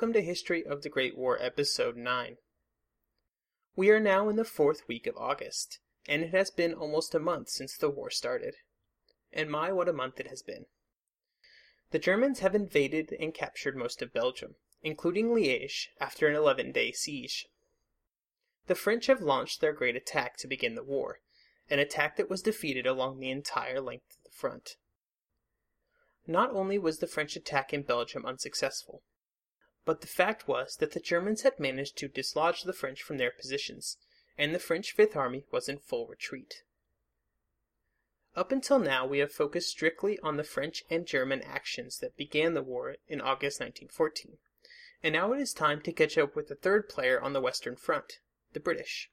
welcome to History of the Great War, Episode 9. We are now in the fourth week of August, and it has been almost a month since the war started. And my, what a month it has been. The Germans have invaded and captured most of Belgium, including Liège, after an 11 day siege. The French have launched their great attack to begin the war, an attack that was defeated along the entire length of the front. Not only was the French attack in Belgium unsuccessful, but the fact was that the Germans had managed to dislodge the French from their positions, and the French Fifth Army was in full retreat. Up until now, we have focused strictly on the French and German actions that began the war in August 1914, and now it is time to catch up with the third player on the Western Front, the British.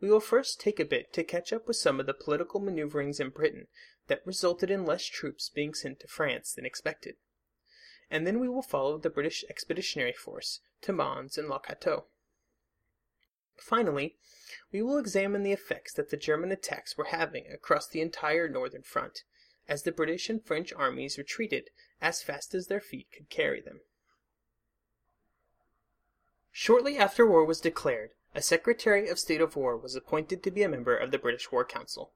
We will first take a bit to catch up with some of the political maneuverings in Britain that resulted in less troops being sent to France than expected and then we will follow the British Expeditionary Force to Mons and Le Cateau. Finally, we will examine the effects that the German attacks were having across the entire northern front, as the British and French armies retreated as fast as their feet could carry them. Shortly after war was declared, a Secretary of State of War was appointed to be a member of the British War Council.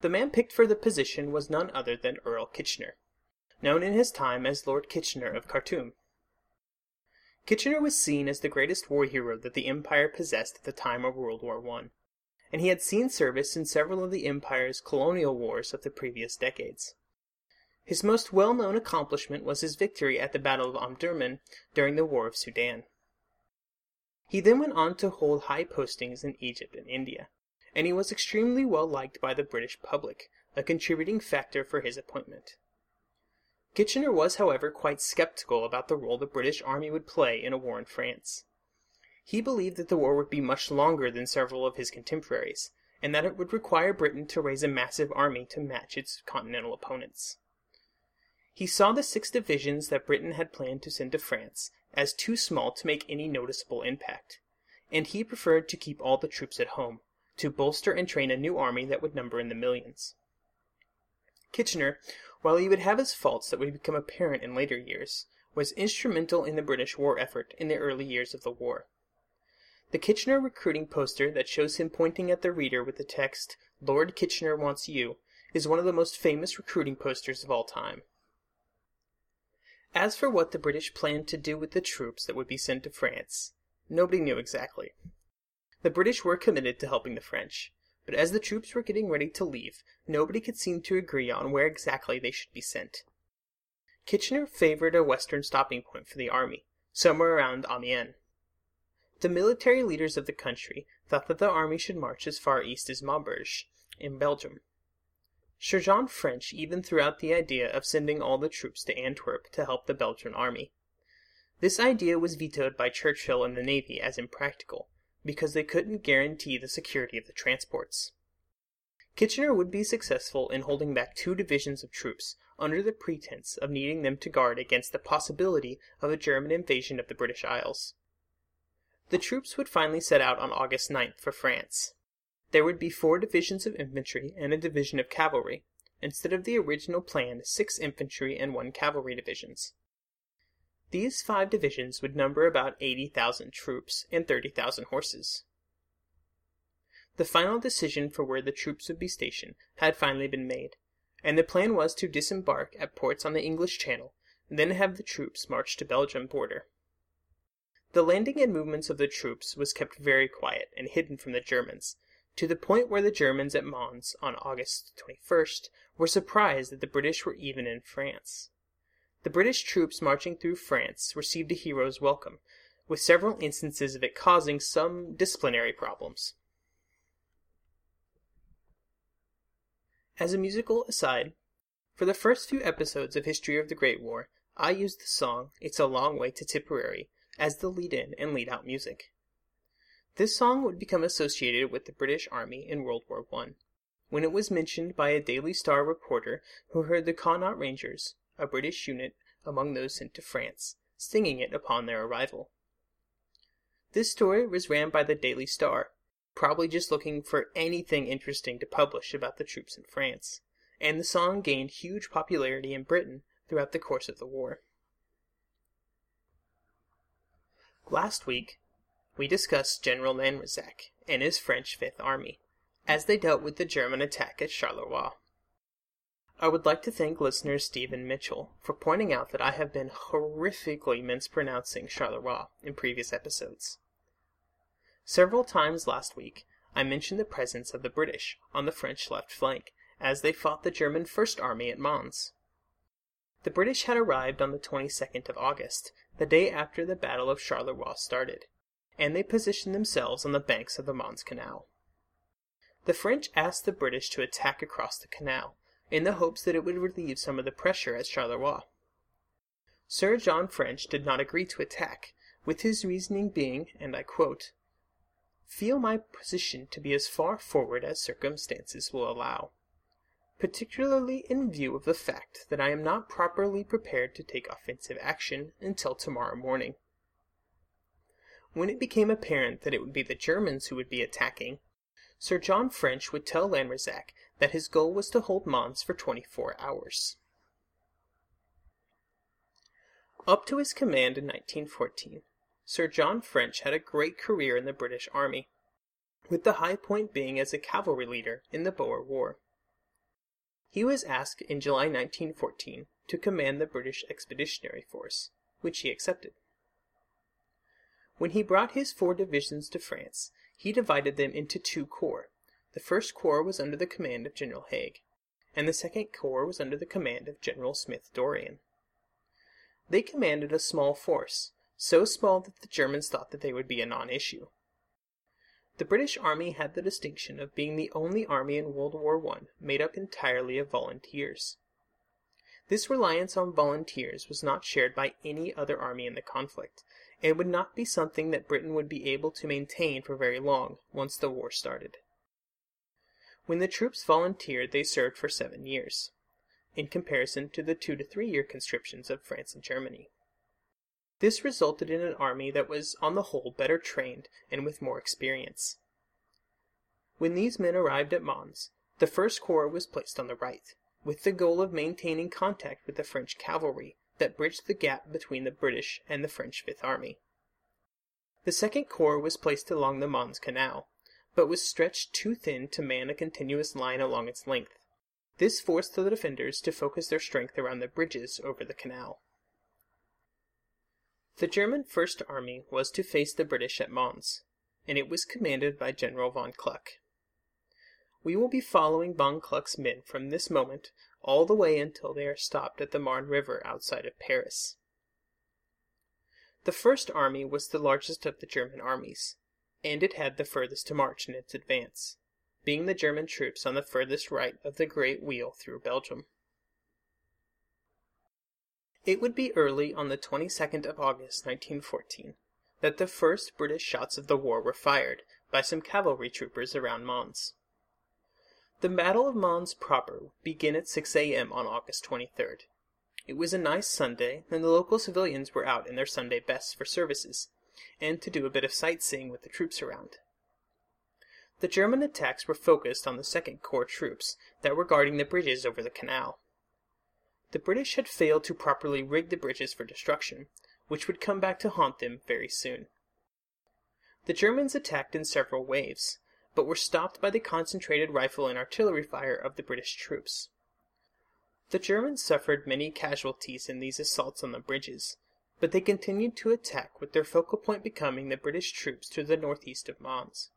The man picked for the position was none other than Earl Kitchener known in his time as Lord Kitchener of Khartoum. Kitchener was seen as the greatest war hero that the Empire possessed at the time of World War I, and he had seen service in several of the Empire's colonial wars of the previous decades. His most well known accomplishment was his victory at the Battle of Omdurman during the War of Sudan. He then went on to hold high postings in Egypt and India, and he was extremely well liked by the British public, a contributing factor for his appointment. Kitchener was, however, quite skeptical about the role the British army would play in a war in France. He believed that the war would be much longer than several of his contemporaries, and that it would require Britain to raise a massive army to match its continental opponents. He saw the six divisions that Britain had planned to send to France as too small to make any noticeable impact, and he preferred to keep all the troops at home, to bolster and train a new army that would number in the millions. Kitchener while he would have his faults that would become apparent in later years, was instrumental in the British war effort in the early years of the war. The Kitchener recruiting poster that shows him pointing at the reader with the text, Lord Kitchener wants you, is one of the most famous recruiting posters of all time. As for what the British planned to do with the troops that would be sent to France, nobody knew exactly. The British were committed to helping the French, but as the troops were getting ready to leave, nobody could seem to agree on where exactly they should be sent. Kitchener favored a western stopping point for the army, somewhere around Amiens. The military leaders of the country thought that the army should march as far east as Maubeuge, in Belgium. Sir John French even threw out the idea of sending all the troops to Antwerp to help the Belgian army. This idea was vetoed by Churchill and the Navy as impractical, because they couldn't guarantee the security of the transports. Kitchener would be successful in holding back two divisions of troops under the pretense of needing them to guard against the possibility of a German invasion of the British Isles. The troops would finally set out on August 9th for France. There would be four divisions of infantry and a division of cavalry, instead of the original planned six infantry and one cavalry divisions. These five divisions would number about 80,000 troops and 30,000 horses. The final decision for where the troops would be stationed had finally been made, and the plan was to disembark at ports on the English Channel and then have the troops march to Belgium border. The landing and movements of the troops was kept very quiet and hidden from the Germans, to the point where the Germans at Mons on August 21st were surprised that the British were even in France. The British troops marching through France received a hero's welcome, with several instances of it causing some disciplinary problems. As a musical aside, for the first few episodes of History of the Great War, I used the song It's a Long Way to Tipperary as the lead in and lead out music. This song would become associated with the British Army in World War I, when it was mentioned by a Daily Star reporter who heard the Connaught Rangers, a British unit among those sent to France, singing it upon their arrival. This story was ran by the Daily Star, probably just looking for anything interesting to publish about the troops in France, and the song gained huge popularity in Britain throughout the course of the war. Last week, we discussed General Lanrezac and his French Fifth Army as they dealt with the German attack at Charleroi. I would like to thank listener Stephen Mitchell for pointing out that I have been horrifically mispronouncing Charleroi in previous episodes. Several times last week, I mentioned the presence of the British on the French left flank as they fought the German First Army at Mons. The British had arrived on the 22nd of August, the day after the Battle of Charleroi started, and they positioned themselves on the banks of the Mons Canal. The French asked the British to attack across the canal, in the hopes that it would relieve some of the pressure at Charleroi. Sir John French did not agree to attack, with his reasoning being, and I quote, Feel my position to be as far forward as circumstances will allow, particularly in view of the fact that I am not properly prepared to take offensive action until tomorrow morning. When it became apparent that it would be the Germans who would be attacking, Sir John French would tell Lanrezac that his goal was to hold Mons for 24 hours. Up to his command in 1914, Sir John French had a great career in the British Army, with the high point being as a cavalry leader in the Boer War. He was asked in July 1914 to command the British Expeditionary Force, which he accepted. When he brought his four divisions to France, he divided them into two corps. The first corps was under the command of General Haig, and the second corps was under the command of General Smith Dorrien. They commanded a small force, so small that the Germans thought that they would be a non-issue. The British Army had the distinction of being the only army in World War I made up entirely of volunteers. This reliance on volunteers was not shared by any other army in the conflict, it would not be something that Britain would be able to maintain for very long once the war started. When the troops volunteered, they served for seven years, in comparison to the two to three year conscriptions of France and Germany. This resulted in an army that was, on the whole, better trained and with more experience. When these men arrived at Mons, the First Corps was placed on the right, with the goal of maintaining contact with the French cavalry that bridged the gap between the British and the French Fifth Army. The Second Corps was placed along the Mons Canal, but was stretched too thin to man a continuous line along its length. This forced the defenders to focus their strength around the bridges over the canal. The German First Army was to face the British at Mons, and it was commanded by General von Kluck. We will be following von Kluck's men from this moment all the way until they are stopped at the Marne River outside of Paris. The First Army was the largest of the German armies, and it had the furthest to march in its advance, being the German troops on the furthest right of the Great Wheel through Belgium. It would be early on the 22nd of August 1914 that the first British shots of the war were fired by some cavalry troopers around Mons. The Battle of Mons proper began at 6 a.m. on August 23rd. It was a nice Sunday, and the local civilians were out in their Sunday bests for services, and to do a bit of sightseeing with the troops around. The German attacks were focused on the Second Corps troops that were guarding the bridges over the canal. The British had failed to properly rig the bridges for destruction, which would come back to haunt them very soon. The Germans attacked in several waves, but were stopped by the concentrated rifle and artillery fire of the British troops. The Germans suffered many casualties in these assaults on the bridges, but they continued to attack with their focal point becoming the British troops to the northeast of Mons.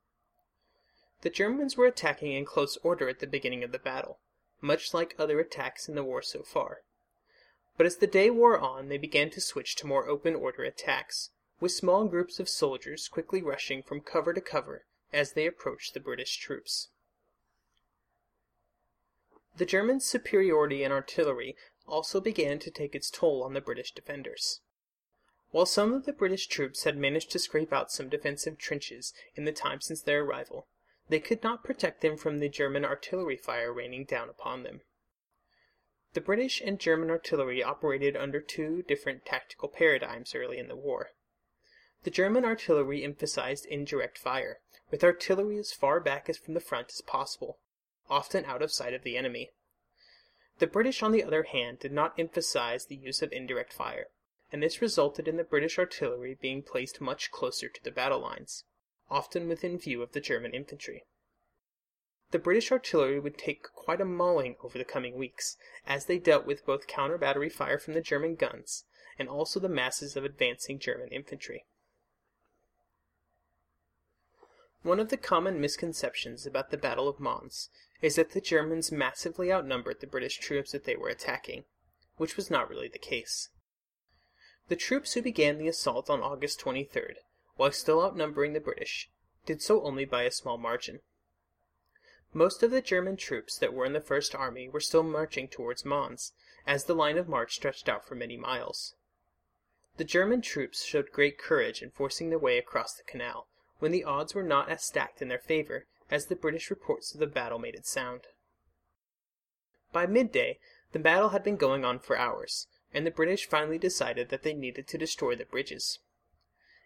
The Germans were attacking in close order at the beginning of the battle, much like other attacks in the war so far. But as the day wore on, they began to switch to more open order attacks, with small groups of soldiers quickly rushing from cover to cover as they approached the British troops. The German superiority in artillery also began to take its toll on the British defenders. While some of the British troops had managed to scrape out some defensive trenches in the time since their arrival, they could not protect them from the German artillery fire raining down upon them. The British and German artillery operated under two different tactical paradigms early in the war. The German artillery emphasized indirect fire, with artillery as far back as from the front as possible, often out of sight of the enemy. The British, on the other hand, did not emphasize the use of indirect fire, and this resulted in the British artillery being placed much closer to the battle lines, often within view of the German infantry. The British artillery would take quite a mauling over the coming weeks, as they dealt with both counter battery fire from the German guns and also the masses of advancing German infantry. One of the common misconceptions about the Battle of Mons is that the Germans massively outnumbered the British troops that they were attacking, which was not really the case. The troops who began the assault on August 23rd, while still outnumbering the British, did so only by a small margin. Most of the German troops that were in the First Army were still marching towards Mons, as the line of march stretched out for many miles. The German troops showed great courage in forcing their way across the canal, when the odds were not as stacked in their favor as the British reports of the battle made it sound. By midday, the battle had been going on for hours, and the British finally decided that they needed to destroy the bridges.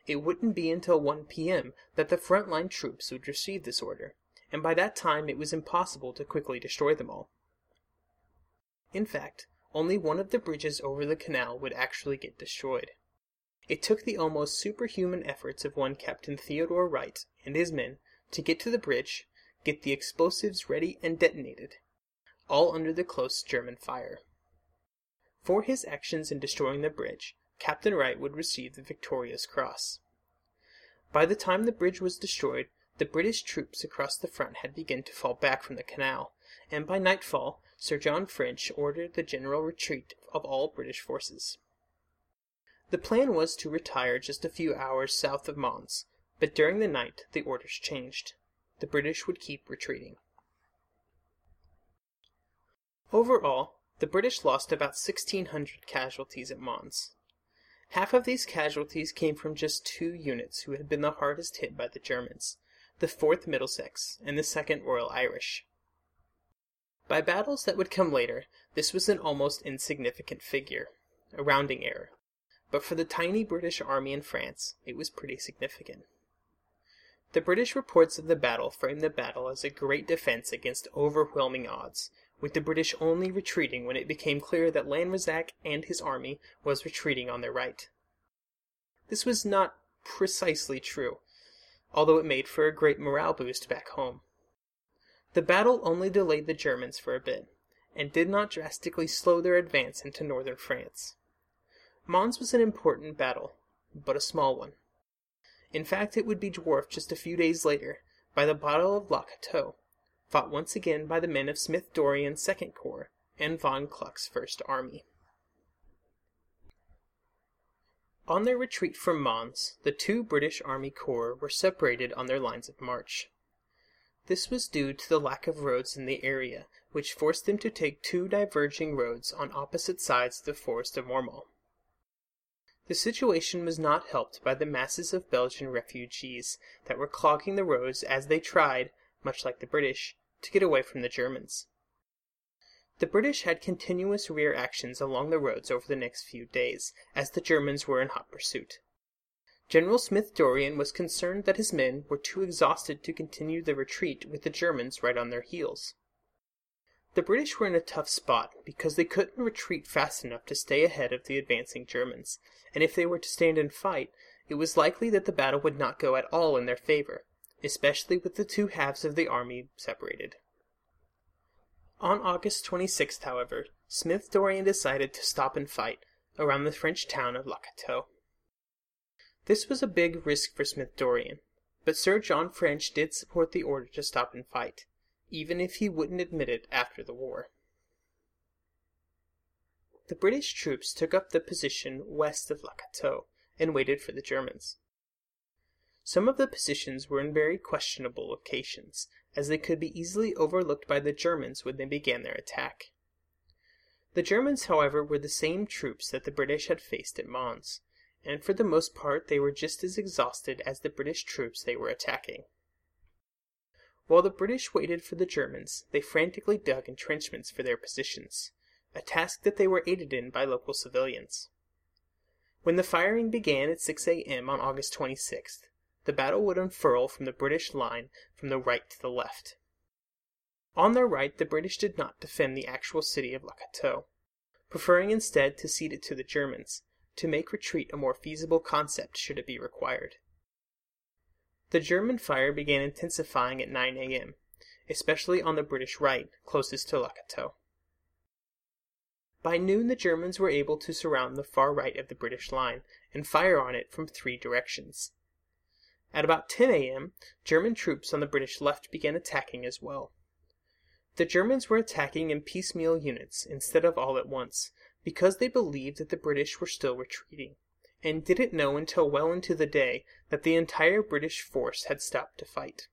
It wouldn't be until 1 p.m. that the front line troops would receive this order, and by that time it was impossible to quickly destroy them all. In fact, only one of the bridges over the canal would actually get destroyed. It took the almost superhuman efforts of one Captain Theodore Wright and his men to get to the bridge, get the explosives ready and detonated, all under the close German fire. For his actions in destroying the bridge, Captain Wright would receive the Victoria Cross. By the time the bridge was destroyed, the British troops across the front had begun to fall back from the canal, and by nightfall Sir John French ordered the general retreat of all British forces. The plan was to retire just a few hours south of Mons, but during the night the orders changed. The British would keep retreating. Overall, the British lost about 1,600 casualties at Mons. Half of these casualties came from just two units who had been the hardest hit by the Germans, the 4th Middlesex, and the 2nd Royal Irish. By battles that would come later, this was an almost insignificant figure, a rounding error, but for the tiny British army in France, it was pretty significant. The British reports of the battle frame the battle as a great defense against overwhelming odds, with the British only retreating when it became clear that Lanrezac and his army was retreating on their right. This was not precisely true, although it made for a great morale boost back home. The battle only delayed the Germans for a bit, and did not drastically slow their advance into northern France. Mons was an important battle, but a small one. In fact, it would be dwarfed just a few days later by the Battle of Le Cateau, fought once again by the men of Smith Dorrien's Second Corps and von Kluck's First Army. On their retreat from Mons, the two British Army Corps were separated on their lines of march. This was due to the lack of roads in the area, which forced them to take two diverging roads on opposite sides of the Forest of Mormal. The situation was not helped by the masses of Belgian refugees that were clogging the roads as they tried, much like the British, to get away from the Germans. The British had continuous rear actions along the roads over the next few days, as the Germans were in hot pursuit. General Smith Dorrien was concerned that his men were too exhausted to continue the retreat with the Germans right on their heels. The British were in a tough spot because they couldn't retreat fast enough to stay ahead of the advancing Germans, and if they were to stand and fight, it was likely that the battle would not go at all in their favor, especially with the two halves of the army separated. On August 26th, however, Smith Dorrien decided to stop and fight around the French town of Le Cateau. This was a big risk for Smith Dorrien, but Sir John French did support the order to stop and fight, even if he wouldn't admit it after the war. The British troops took up the position west of Cateau and waited for the Germans. Some of the positions were in very questionable locations, as they could be easily overlooked by the Germans when they began their attack. The Germans, however, were the same troops that the British had faced at Mons, and for the most part they were just as exhausted as the British troops they were attacking. While the British waited for the Germans, they frantically dug entrenchments for their positions, a task that they were aided in by local civilians. When the firing began at 6 a.m. on August 26th, the battle would unfurl from the British line from the right to the left. On their right, the British did not defend the actual city of Le Cateau, preferring instead to cede it to the Germans, to make retreat a more feasible concept should it be required. The German fire began intensifying at 9 a.m., especially on the British right, closest to Cateau. By noon, the Germans were able to surround the far right of the British line and fire on it from three directions. At about 10 a.m., German troops on the British left began attacking as well. The Germans were attacking in piecemeal units instead of all at once, because they believed that the British were still retreating, and didn't know until well into the day that the entire British force had stopped to fight.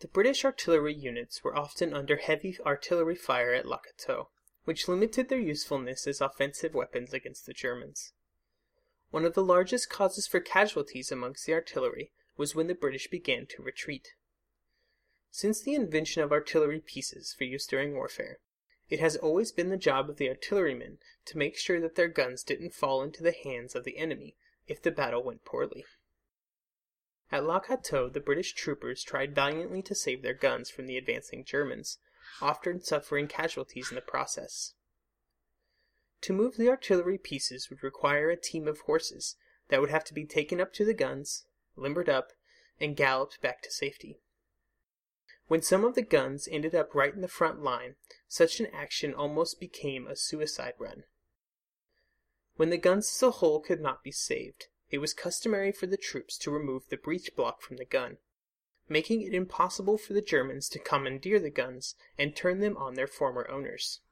The British artillery units were often under heavy artillery fire at Cateau, which limited their usefulness as offensive weapons against the Germans. One of the largest causes for casualties amongst the artillery was when the British began to retreat. Since the invention of artillery pieces for use during warfare, it has always been the job of the artillerymen to make sure that their guns didn't fall into the hands of the enemy if the battle went poorly. At Le Cateau, the British troopers tried valiantly to save their guns from the advancing Germans, often suffering casualties in the process. To move the artillery pieces would require a team of horses that would have to be taken up to the guns, limbered up, and galloped back to safety. When some of the guns ended up right in the front line, such an action almost became a suicide run. When the guns as a whole could not be saved, it was customary for the troops to remove the breech block from the gun, making it impossible for the Germans to commandeer the guns and turn them on their former owners.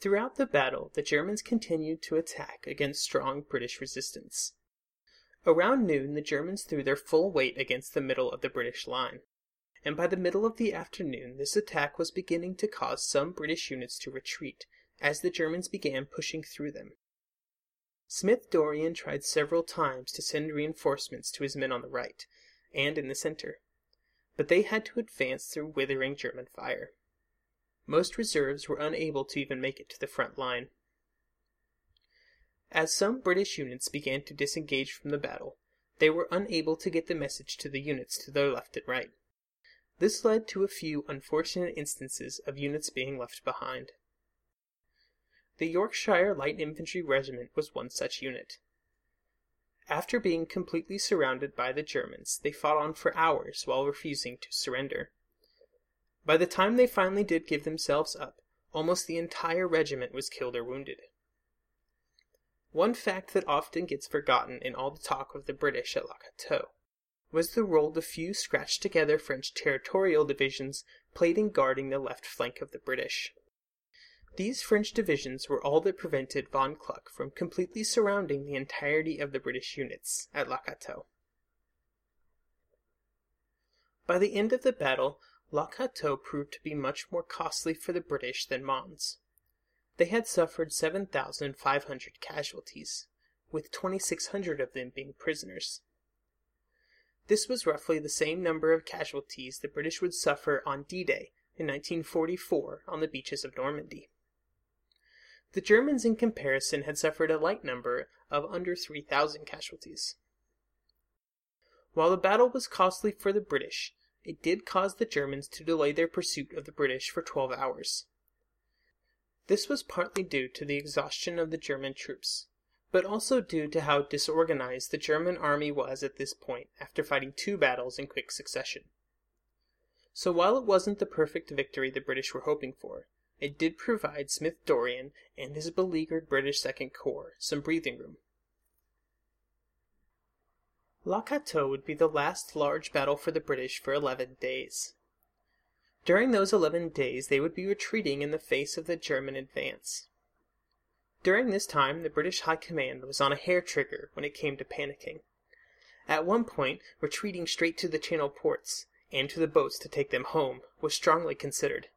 Throughout the battle, the Germans continued to attack against strong British resistance. Around noon, the Germans threw their full weight against the middle of the British line, and by the middle of the afternoon, this attack was beginning to cause some British units to retreat as the Germans began pushing through them. Smith Dorrien tried several times to send reinforcements to his men on the right and in the center, but they had to advance through withering German fire. Most reserves were unable to even make it to the front line. As some British units began to disengage from the battle, they were unable to get the message to the units to their left and right. This led to a few unfortunate instances of units being left behind. The Yorkshire Light Infantry Regiment was one such unit. After being completely surrounded by the Germans, they fought on for hours while refusing to surrender. By the time they finally did give themselves up, almost the entire regiment was killed or wounded. One fact that often gets forgotten in all the talk of the British at Cateau was the role the few scratched together French territorial divisions played in guarding the left flank of the British. These French divisions were all that prevented von Kluck from completely surrounding the entirety of the British units at Cateau. By the end of the battle, Le Cateau proved to be much more costly for the British than Mons. They had suffered 7,500 casualties, with 2,600 of them being prisoners. This was roughly the same number of casualties the British would suffer on D-Day in 1944 on the beaches of Normandy. The Germans, in comparison, had suffered a light number of under 3,000 casualties. While the battle was costly for the British, it did cause the Germans to delay their pursuit of the British for 12 hours. This was partly due to the exhaustion of the German troops, but also due to how disorganized the German army was at this point after fighting two battles in quick succession. So while it wasn't the perfect victory the British were hoping for, it did provide Smith Dorrien and his beleaguered British Second Corps some breathing room. Le Cateau would be the last large battle for the British for 11 days. During those 11 days, they would be retreating in the face of the German advance. During this time, the British High Command was on a hair trigger when it came to panicking. At one point, retreating straight to the Channel ports and to the boats to take them home was strongly considered.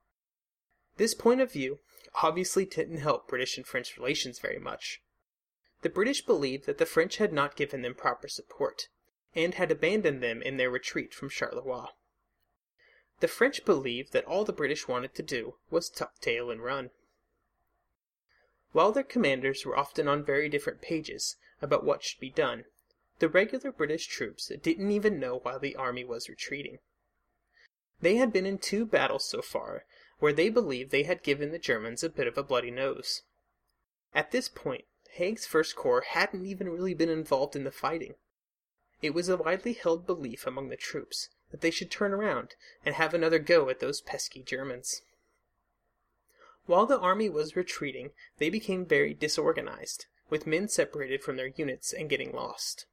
This point of view obviously didn't help British and French relations very much. The British believed that the French had not given them proper support, and had abandoned them in their retreat from Charleroi. The French believed that all the British wanted to do was tuck tail and run. While their commanders were often on very different pages about what should be done, the regular British troops didn't even know why the army was retreating. They had been in two battles so far, where they believed they had given the Germans a bit of a bloody nose. At this point, Haig's First Corps hadn't even really been involved in the fighting. It was a widely held belief among the troops that they should turn around and have another go at those pesky Germans. While the army was retreating, they became very disorganized, with men separated from their units and getting lost.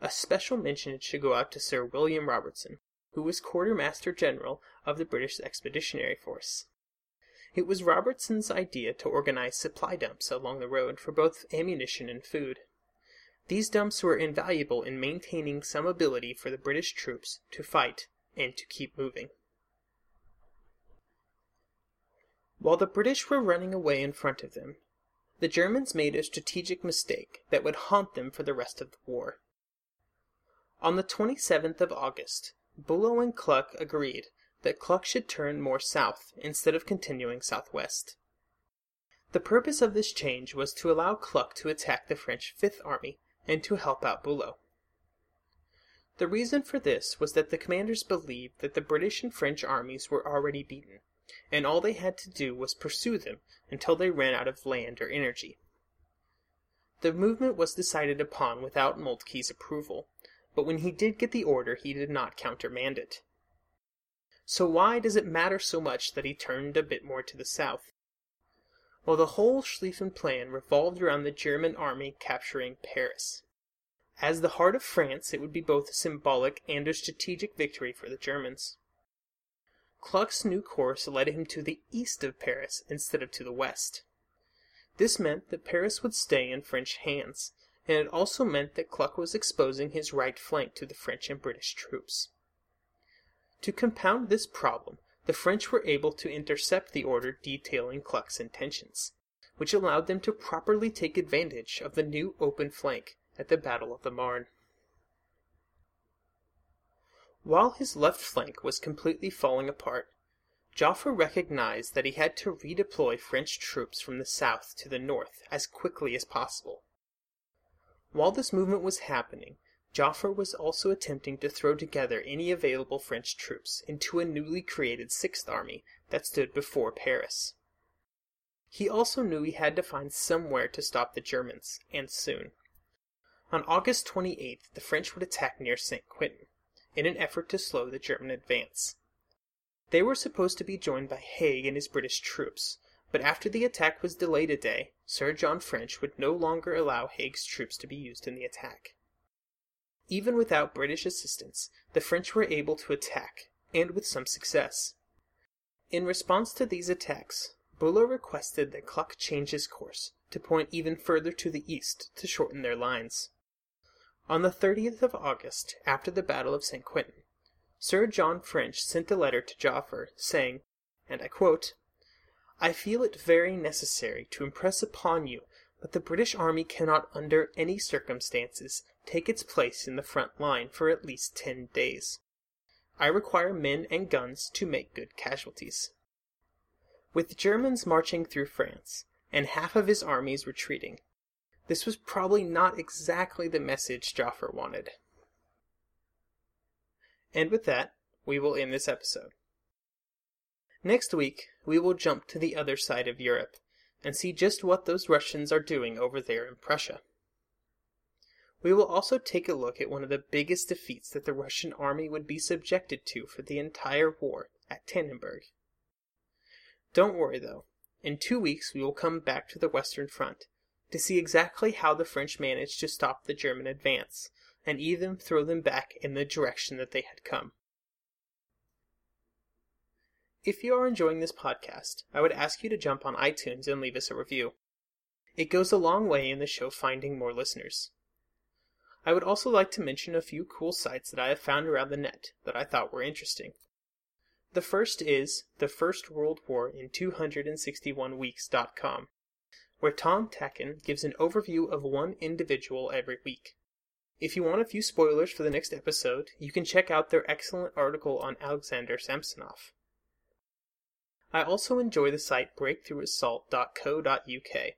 A special mention should go out to Sir William Robertson, who was Quartermaster General of the British Expeditionary Force. It was Robertson's idea to organize supply dumps along the road for both ammunition and food. These dumps were invaluable in maintaining some ability for the British troops to fight and to keep moving. While the British were running away in front of them, the Germans made a strategic mistake that would haunt them for the rest of the war. On the 27th of August, Bulow and Kluck agreed that Kluck should turn more south instead of continuing southwest. The purpose of this change was to allow Kluck to attack the French Fifth Army and to help out Bulow. The reason for this was that the commanders believed that the British and French armies were already beaten, and all they had to do was pursue them until they ran out of land or energy. The movement was decided upon without Moltke's approval, but when he did get the order he did not countermand it. So why does it matter so much that he turned a bit more to the south? Well, the whole Schlieffen plan revolved around the German army capturing Paris. As the heart of France, it would be both a symbolic and a strategic victory for the Germans. Kluck's new course led him to the east of Paris instead of to the west. This meant that Paris would stay in French hands, and it also meant that Kluck was exposing his right flank to the French and British troops. To compound this problem, the French were able to intercept the order detailing Kluck's intentions, which allowed them to properly take advantage of the new open flank at the Battle of the Marne. While his left flank was completely falling apart, Joffre recognized that he had to redeploy French troops from the south to the north as quickly as possible. While this movement was happening, Joffre was also attempting to throw together any available French troops into a newly created Sixth Army that stood before Paris. He also knew he had to find somewhere to stop the Germans, and soon. On August 28th, the French would attack near St. Quentin in an effort to slow the German advance. They were supposed to be joined by Haig and his British troops, but after the attack was delayed a day, Sir John French would no longer allow Haig's troops to be used in the attack. Even without British assistance, the French were able to attack, and with some success. In response to these attacks, Bulow requested that Kluck change his course to point even further to the east to shorten their lines. On the 30th of August, after the Battle of St. Quentin, Sir John French sent a letter to Joffre, saying, and I quote, I feel it very necessary to impress upon you that the British Army cannot under any circumstances take its place in the front line for at least ten days. I require men and guns to make good casualties. With the Germans marching through France, and half of his armies retreating, this was probably not exactly the message Joffre wanted. And with that, we will end this episode. Next week, we will jump to the other side of Europe and see just what those Russians are doing over there in Prussia. We will also take a look at one of the biggest defeats that the Russian army would be subjected to for the entire war at Tannenberg. Don't worry though, in two weeks we will come back to the Western Front to see exactly how the French managed to stop the German advance and even throw them back in the direction that they had come. If you are enjoying this podcast, I would ask you to jump on iTunes and leave us a review. It goes a long way in the show finding more listeners. I would also like to mention a few cool sites that I have found around the net that I thought were interesting. The first is the First World War in 261weeks.com where Tom Tacken gives an overview of one individual every week. If you want a few spoilers for the next episode, you can check out their excellent article on Alexander Samsonov. I also enjoy the site breakthroughassault.co.uk.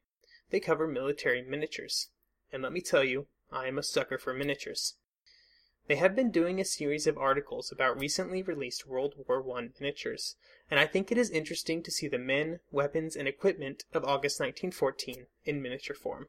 They cover military miniatures. And let me tell you, I am a sucker for miniatures. They have been doing a series of articles about recently released World War I miniatures, and I think it is interesting to see the men, weapons, and equipment of August 1914 in miniature form.